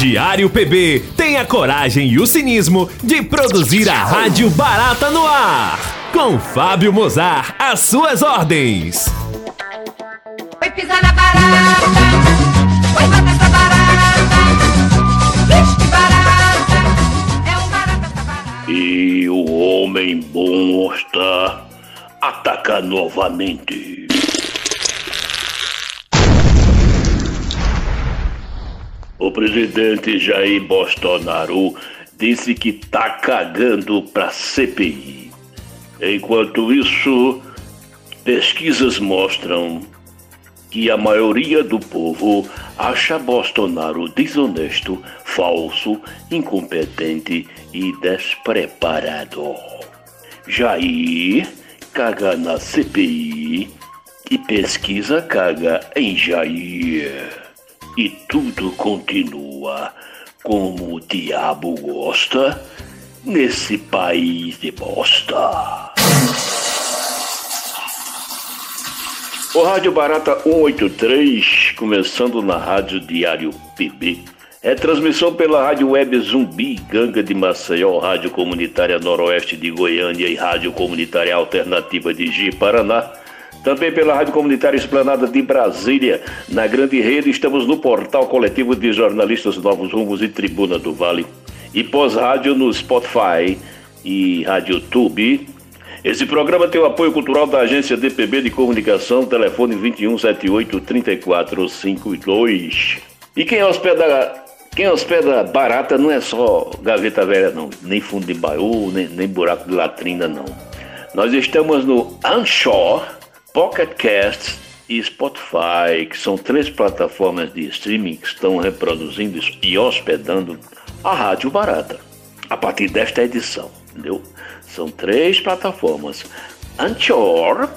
Diário PB tem a coragem e o cinismo de produzir a Rádio Barata no ar. Com Fábio Mozart, às suas ordens. Foi pisar na barata, foi matar essa barata. Vixe, que barata, é um barata essa barata. E o homem bom está ataca novamente. O presidente Jair Bolsonaro disse que tá cagando pra CPI. Enquanto isso, pesquisas mostram que a maioria do povo acha Bolsonaro desonesto, falso, incompetente e despreparado. Jair caga na CPI e pesquisa caga em Jair. E tudo continua como o diabo gosta nesse país de bosta. O Rádio Barata 183, começando na Rádio Diário PB. É transmissão pela Rádio Web Zumbi, Ganga de Maceió, Rádio Comunitária Noroeste de Goiânia e Rádio Comunitária Alternativa de Ji, Paraná. Também pela Rádio Comunitária Esplanada de Brasília. Na grande rede, estamos no portal coletivo de jornalistas Novos Rumos e Tribuna do Vale. E pós-rádio no Spotify e Rádio. Esse programa tem o apoio cultural da Agência DPB de Comunicação, telefone 2178-3452. E quem hospeda, quem hospeda barata não é só gaveta velha, não. Nem fundo de baú, nem, nem buraco de latrina, não. Nós estamos no Anchor, Pocket Cast e Spotify, que são três plataformas de streaming que estão reproduzindo e hospedando a Rádio Barata. A partir desta edição, entendeu? São três plataformas: Anchor,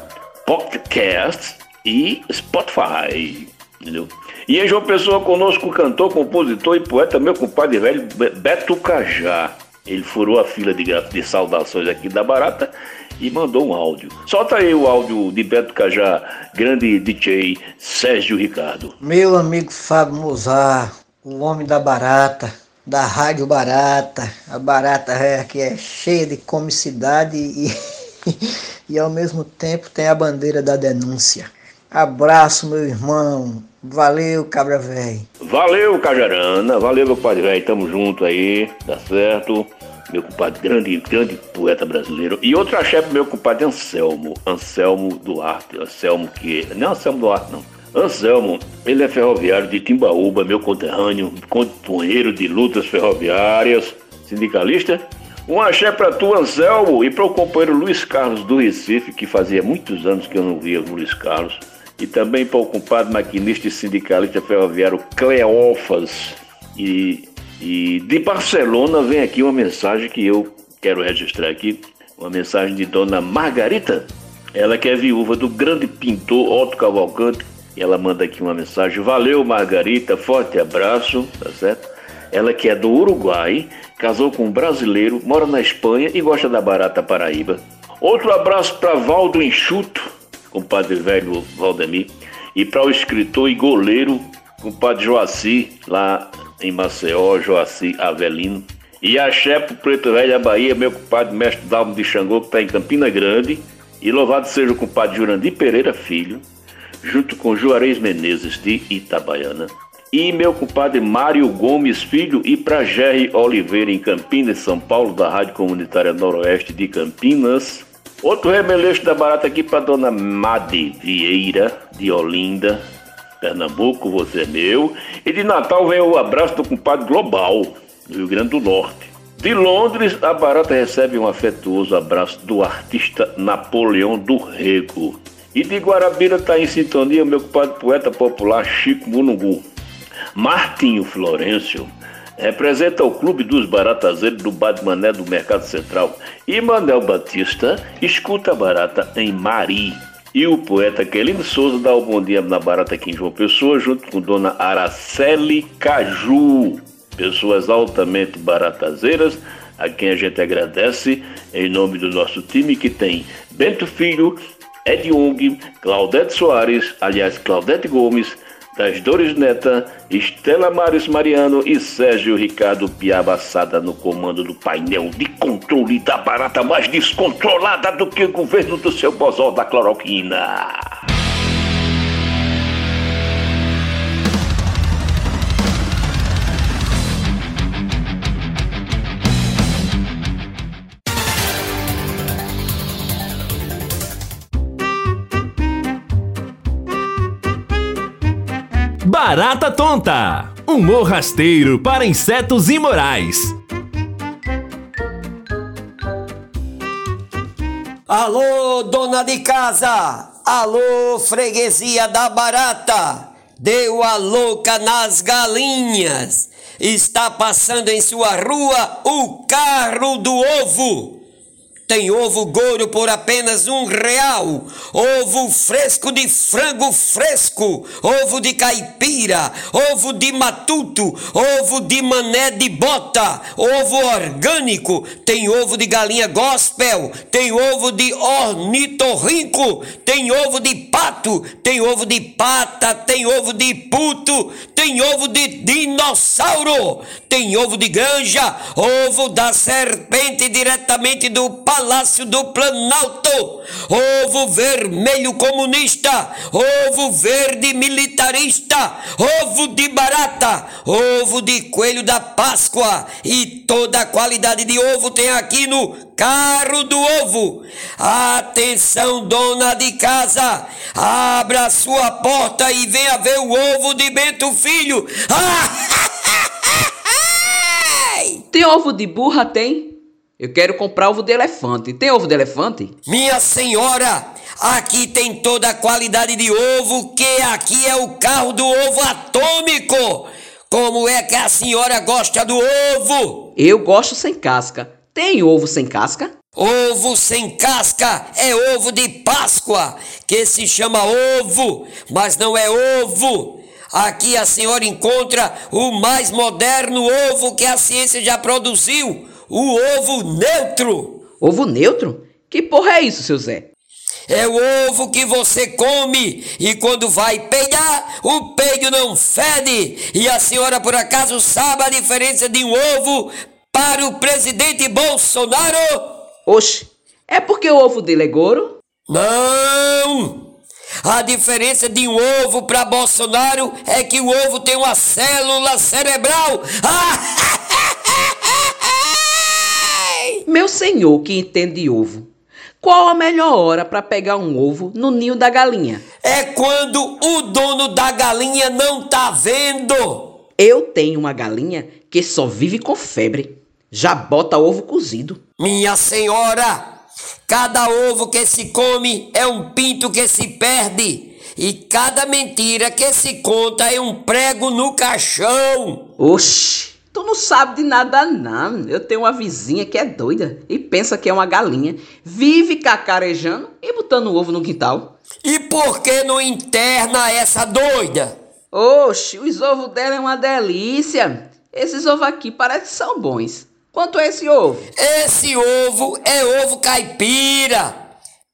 Pocket Cast e Spotify. Entendeu? E em João Pessoa conosco o cantor, compositor e poeta, meu compadre velho Beto Cajá. Ele furou a fila de, de saudações aqui da Barata e mandou um áudio. Solta aí o áudio de Beto Cajá, grande DJ Sérgio Ricardo. Meu amigo Fábio Mozart, o homem da barata, da Rádio Barata. A barata é, que é cheia de comicidade e, e ao mesmo tempo tem a bandeira da denúncia. Abraço, meu irmão. Valeu, cabra velho. Valeu, Cajarana. Valeu, meu compadre velho. Tamo junto aí, tá certo? Meu compadre, grande, grande poeta brasileiro. E outro axé pro meu compadre Anselmo. Anselmo Duarte. Anselmo que. Não é Anselmo Duarte, não. Anselmo, ele é ferroviário de Timbaúba, meu conterrâneo, companheiro de lutas ferroviárias, sindicalista. Um axé para tu, Anselmo, e para o companheiro Luiz Carlos do Recife, que fazia muitos anos que eu não via o Luiz Carlos. E também para o compadre maquinista e sindicalista ferroviário Cleófas. E, e de Barcelona vem aqui uma mensagem que eu quero registrar aqui. Uma mensagem de dona Margarita. Ela que é viúva do grande pintor Otto Cavalcante. E ela manda aqui uma mensagem. Valeu, Margarita. Forte abraço. Tá certo? Ela que é do Uruguai. Casou com um brasileiro. Mora na Espanha e gosta da barata Paraíba. Outro abraço para Valdo Enxuto compadre velho Valdemir, e para o escritor e goleiro, compadre Joaci, lá em Maceió, Joaci Avelino. E axé pro Preto Velho da Bahia, meu compadre mestre Dalmo de Xangô, que está em Campina Grande. E louvado seja o compadre Jurandir Pereira Filho, junto com Juarez Menezes de Itabaiana. E meu compadre Mário Gomes Filho e para Jerry Oliveira em Campinas, São Paulo, da Rádio Comunitária Noroeste de Campinas. Outro remeleixo da barata aqui para dona Made Vieira, de Olinda, Pernambuco, você é meu. E de Natal vem o abraço do compadre Global, do Rio Grande do Norte. De Londres, a barata recebe um afetuoso abraço do artista Napoleão do Rego. E de Guarabira está em sintonia meu compadre poeta popular Chico Munungu. Martinho Florencio representa o Clube dos Baratazeiros do Badmané do Mercado Central. E Manel Batista escuta a barata em Mari. E o poeta Quelino Souza dá o bom dia na barata aqui em João Pessoa, junto com Dona Araceli Caju. Pessoas altamente baratazeiras, a quem a gente agradece em nome do nosso time que tem Bento Filho, Ed Jung, Claudete Soares, aliás, Claudete Gomes, das Dores Neta, Estela Maris Mariano e Sérgio Ricardo Piabassada no comando do painel de controle da barata mais descontrolada do que o governo do seu bozó da cloroquina. Barata Tonta. Humor rasteiro para insetos imorais. Alô, dona de casa! Alô, freguesia da barata! Deu a louca nas galinhas! Está passando em sua rua o carro do ovo! Tem ovo gouro por apenas um real. Ovo fresco de frango fresco. Ovo de caipira. Ovo de matuto. Ovo de mané de bota. Ovo orgânico. Tem ovo de galinha gospel. Tem ovo de ornitorrinco. Tem ovo de pato. Tem ovo de pata. Tem ovo de puto. Tem ovo de dinossauro. Tem ovo de granja. Ovo da serpente diretamente do Palácio do Planalto, ovo vermelho comunista, ovo verde militarista, ovo de barata, ovo de coelho da Páscoa e toda a qualidade de ovo tem aqui no Carro do Ovo. Atenção, dona de casa, abra sua porta e venha ver o ovo de Bento Filho. Tem ovo de burra? Tem. Eu quero comprar ovo de elefante. Tem ovo de elefante? Minha senhora, aqui tem toda a qualidade de ovo, que aqui é o carro do ovo atômico. Como é que a senhora gosta do ovo? Eu gosto sem casca. Tem ovo sem casca? Ovo sem casca é ovo de Páscoa, que se chama ovo, mas não é ovo. Aqui a senhora encontra o mais moderno ovo que a ciência já produziu, o ovo neutro. Ovo neutro? Que porra é isso, seu Zé? É o ovo que você come e quando vai peidar, o peido não fede. E a senhora por acaso sabe a diferença de um ovo para o presidente Bolsonaro? Oxe, é porque o ovo dele é goro? Não! A diferença de um ovo para Bolsonaro é que o ovo tem uma célula cerebral. Meu senhor que entende de ovo, qual a melhor hora para pegar um ovo no ninho da galinha? É quando o dono da galinha não tá vendo. Eu tenho uma galinha que só vive com febre. Já bota ovo cozido. Minha senhora, cada ovo que se come é um pinto que se perde. E cada mentira que se conta é um prego no caixão. Oxi, tu não sabe de nada não. Eu tenho uma vizinha que é doida e pensa que é uma galinha. Vive cacarejando e botando ovo no quintal. E por que não interna essa doida? Oxe, os ovos dela é uma delícia. Esses ovos aqui parecem que são bons. Quanto é esse ovo? Esse ovo é ovo caipira.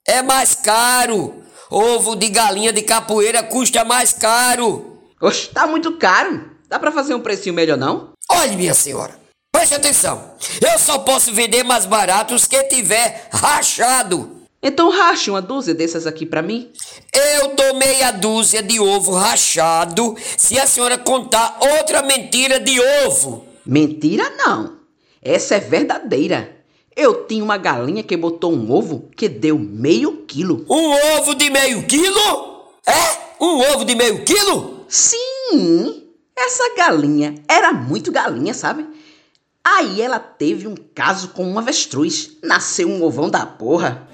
É mais caro. Ovo de galinha de capoeira custa mais caro. Oxe, tá muito caro. Dá pra fazer um precinho melhor não? Olhe, minha senhora, preste atenção. Eu só posso vender mais barato os que tiver rachado. Então rache uma dúzia dessas aqui pra mim. Eu dou meia dúzia de ovo rachado se a senhora contar outra mentira de ovo. Mentira não. Essa é verdadeira. Eu tinha uma galinha que botou um ovo que deu meio quilo. Um ovo de meio quilo? É? Um ovo de meio quilo? Sim, essa galinha era muito galinha, sabe? Aí ela teve um caso com um avestruz. Nasceu um ovão da porra.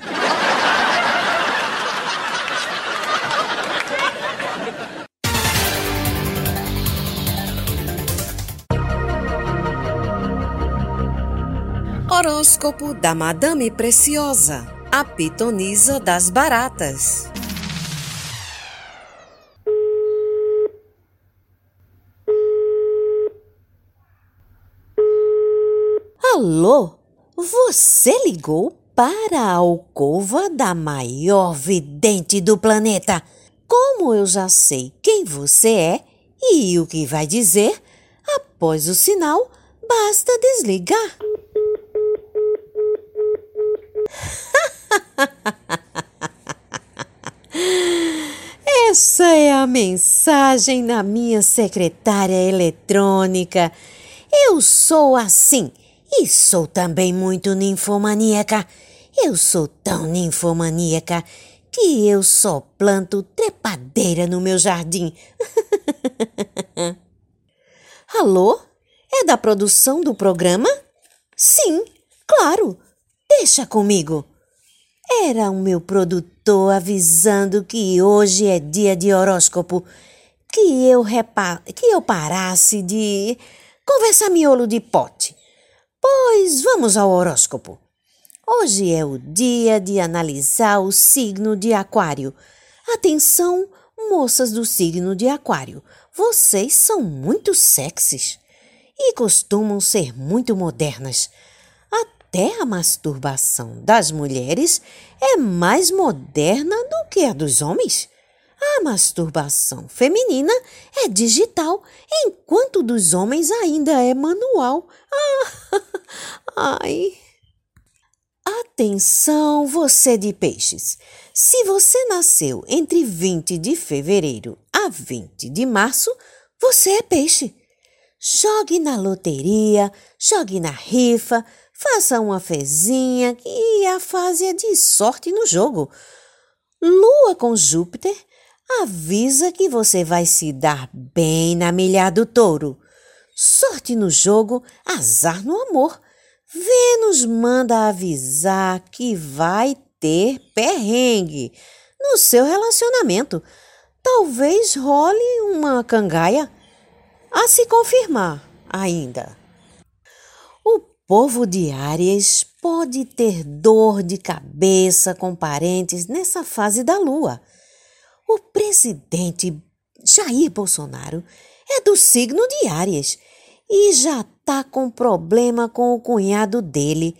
Horóscopo da Madame Preciosa, a pitonisa das baratas. Alô, você ligou para a alcova da maior vidente do planeta. Como eu já sei quem você é e o que vai dizer, após o sinal, basta desligar. Essa é a mensagem da minha secretária eletrônica. Eu sou assim e sou também muito ninfomaníaca. Eu sou tão ninfomaníaca que eu só planto trepadeira no meu jardim. Alô? É da produção do programa? Sim, claro. Deixa comigo. Era o meu produtor avisando que hoje é dia de horóscopo, que eu repa que eu parasse de conversar miolo de pote. Pois vamos ao horóscopo. Hoje é o dia de analisar o signo de Aquário. Atenção, moças do signo de Aquário, vocês são muito sexys e costumam ser muito modernas. Até a masturbação das mulheres é mais moderna do que a dos homens. A masturbação feminina é digital, enquanto dos homens ainda é manual. Ah, ai. Atenção, você de peixes. Se você nasceu entre 20 de fevereiro a 20 de março, você é peixe. Jogue na loteria, jogue na rifa, faça uma fezinha que a fase é de sorte no jogo. Lua com Júpiter avisa que você vai se dar bem na milha do touro. Sorte no jogo, azar no amor. Vênus manda avisar que vai ter perrengue no seu relacionamento. Talvez role uma cangaia a se confirmar ainda. O povo de Áries pode ter dor de cabeça com parentes nessa fase da lua. O presidente Jair Bolsonaro é do signo de Áries e já tá com problema com o cunhado dele.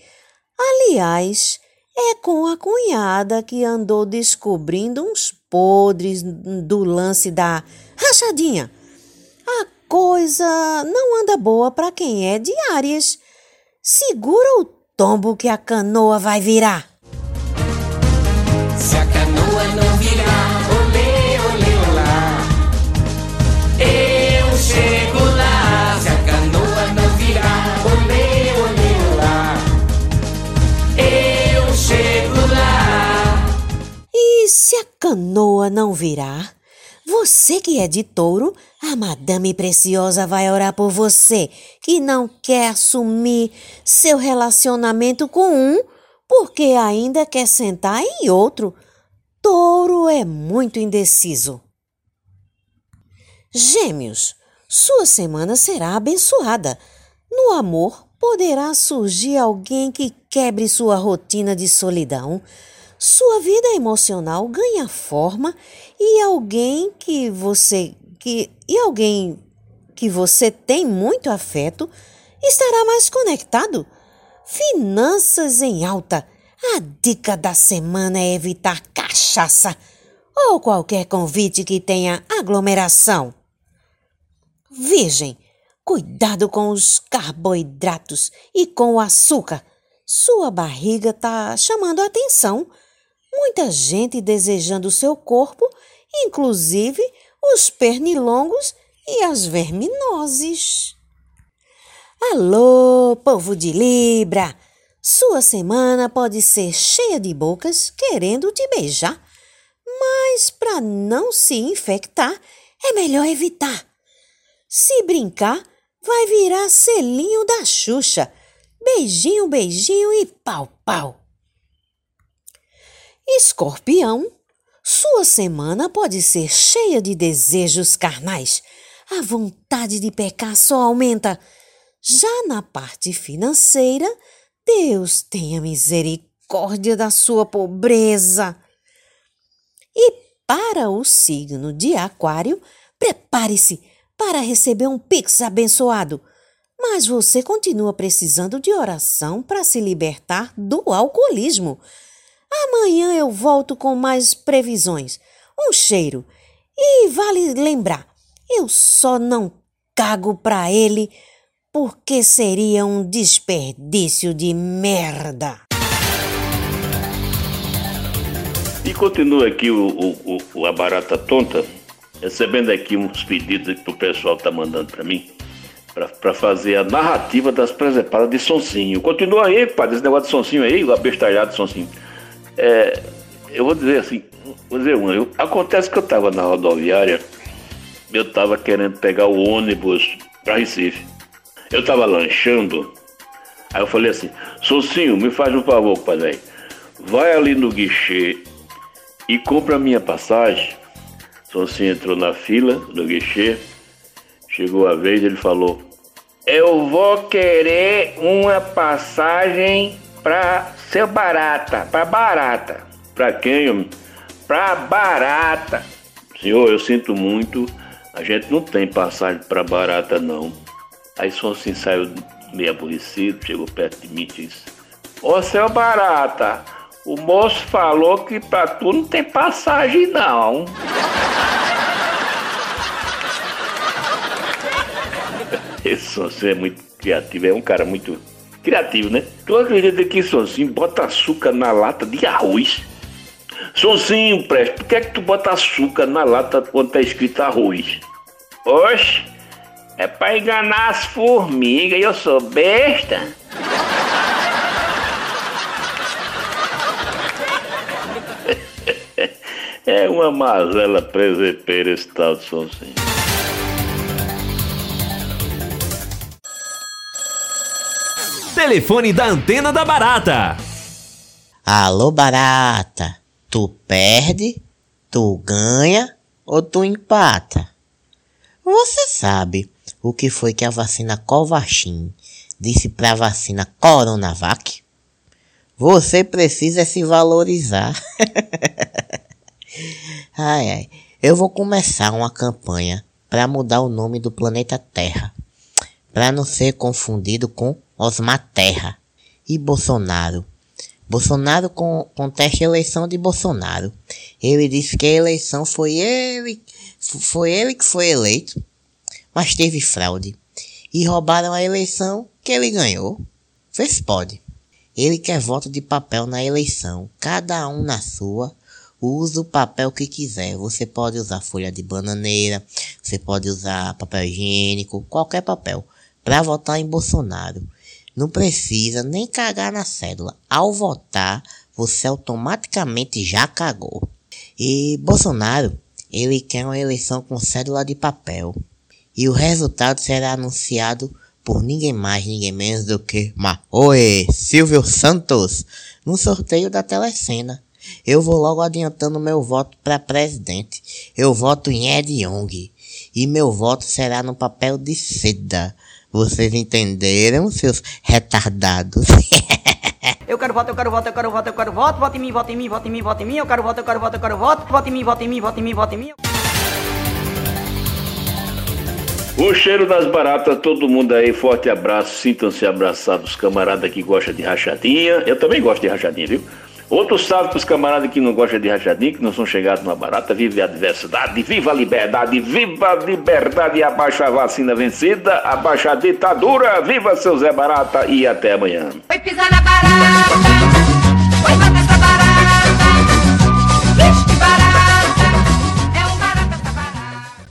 Aliás, é com a cunhada que andou descobrindo uns podres do lance da rachadinha. A coisa não anda boa para quem é de Áries. Segura o tombo que a canoa vai virar. Se a canoa não virar, canoa não virar? Você que é de touro, a Madame Preciosa vai orar por você que não quer assumir seu relacionamento com um porque ainda quer sentar em outro. Touro é muito indeciso. Gêmeos, sua semana será abençoada. No amor, poderá surgir alguém que quebre sua rotina de solidão. Sua vida emocional ganha forma e alguém que você que e alguém que você tem muito afeto estará mais conectado. Finanças em alta. A dica da semana é evitar cachaça ou qualquer convite que tenha aglomeração. Virgem, cuidado com os carboidratos e com o açúcar. Sua barriga está chamando a atenção. Muita gente desejando seu corpo, inclusive os pernilongos e as verminoses. Alô, povo de Libra! Sua semana pode ser cheia de bocas querendo te beijar, mas para não se infectar, é melhor evitar. Se brincar, vai virar selinho da Xuxa. Beijinho, beijinho e pau, pau. Escorpião, sua semana pode ser cheia de desejos carnais. A vontade de pecar só aumenta. Já na parte financeira, Deus tenha misericórdia da sua pobreza. E para o signo de Aquário, prepare-se para receber um pix abençoado. Mas você continua precisando de oração para se libertar do alcoolismo. Amanhã eu volto com mais previsões. Um cheiro E vale lembrar, eu só não cago pra ele porque seria um desperdício de merda. E continua aqui o, o, o- a barata tonta, recebendo aqui uns pedidos que o pessoal tá mandando para mim, para fazer a narrativa das presepadas de Sonsinho. Continua aí, padre, esse negócio de Sonsinho aí, o abestalhado de Sonsinho. É, eu vou dizer assim, vou dizer uma, eu- acontece que eu tava na rodoviária, eu tava querendo pegar o ônibus para Recife. Eu tava lanchando, aí eu falei assim, Sonsinho, me faz um favor, padre, vai ali no guichê e compra a minha passagem. Sonsinho entrou na fila do guichê, chegou a vez, ele falou: Eu vou querer uma passagem pra ser barata, pra barata. Pra quem? homem? Pra barata. Senhor, eu sinto muito, a gente não tem passagem pra barata não. Aí Sonsinho saiu meio aborrecido, chegou perto de mim e disse: Ô seu barata, o moço falou que pra tu não tem passagem não. Esse Sonsinho é muito criativo, é um cara muito criativo, né? Tu acredita que Sonsinho bota açúcar na lata de arroz? Sonsinho, presta, por que é que tu bota açúcar na lata quando tá escrito arroz? Oxe, é pra enganar as formigas e eu sou besta. É uma mazela presepeira esse tal de Sonsinho. Telefone da antena da barata. Alô, barata. Tu perde, tu ganha ou tu empata? Você sabe o que foi que a vacina Covaxin disse pra vacina Coronavac? Você precisa se valorizar. ai, ai. Eu vou começar uma campanha para mudar o nome do planeta Terra, para não ser confundido com Osmar Terra e Bolsonaro. Bolsonaro con- contesta a eleição de Bolsonaro. Ele disse que a eleição foi ele, foi ele que foi eleito, mas teve fraude. E roubaram a eleição que ele ganhou. Se pode. Ele quer voto de papel na eleição, cada um na sua. Usa o papel que quiser. Você pode usar folha de bananeira, você pode usar papel higiênico, qualquer papel, para votar em Bolsonaro. Não precisa nem cagar na cédula. Ao votar, você automaticamente já cagou. E Bolsonaro, ele quer uma eleição com cédula de papel. E o resultado será anunciado por ninguém mais, ninguém menos do que Maoe Silvio Santos no sorteio da Telecena. Eu vou logo adiantando meu voto para presidente. Eu voto em Ed Young. E meu voto será no papel de seda. Vocês entenderam, seus retardados? Eu quero voto, eu quero voto, eu quero voto, eu quero voto, voto em mim, voto em mim, voto em mim, voto em mim, eu quero voto, eu quero voto, eu quero voto, voto em mim, voto em mim, voto em mim, voto em mim. O cheiro das baratas, todo mundo aí, forte abraço, sintam-se abraçados, camarada que gosta de rachadinha. Eu também gosto de rachadinha, viu? Outro salve pros camaradas que não gostam de rachadinha, que não são chegados numa barata, vive a diversidade, viva a liberdade, viva a liberdade, abaixa a vacina vencida, abaixa a ditadura, viva seu Zé Barata e até amanhã. Foi pisar na barata,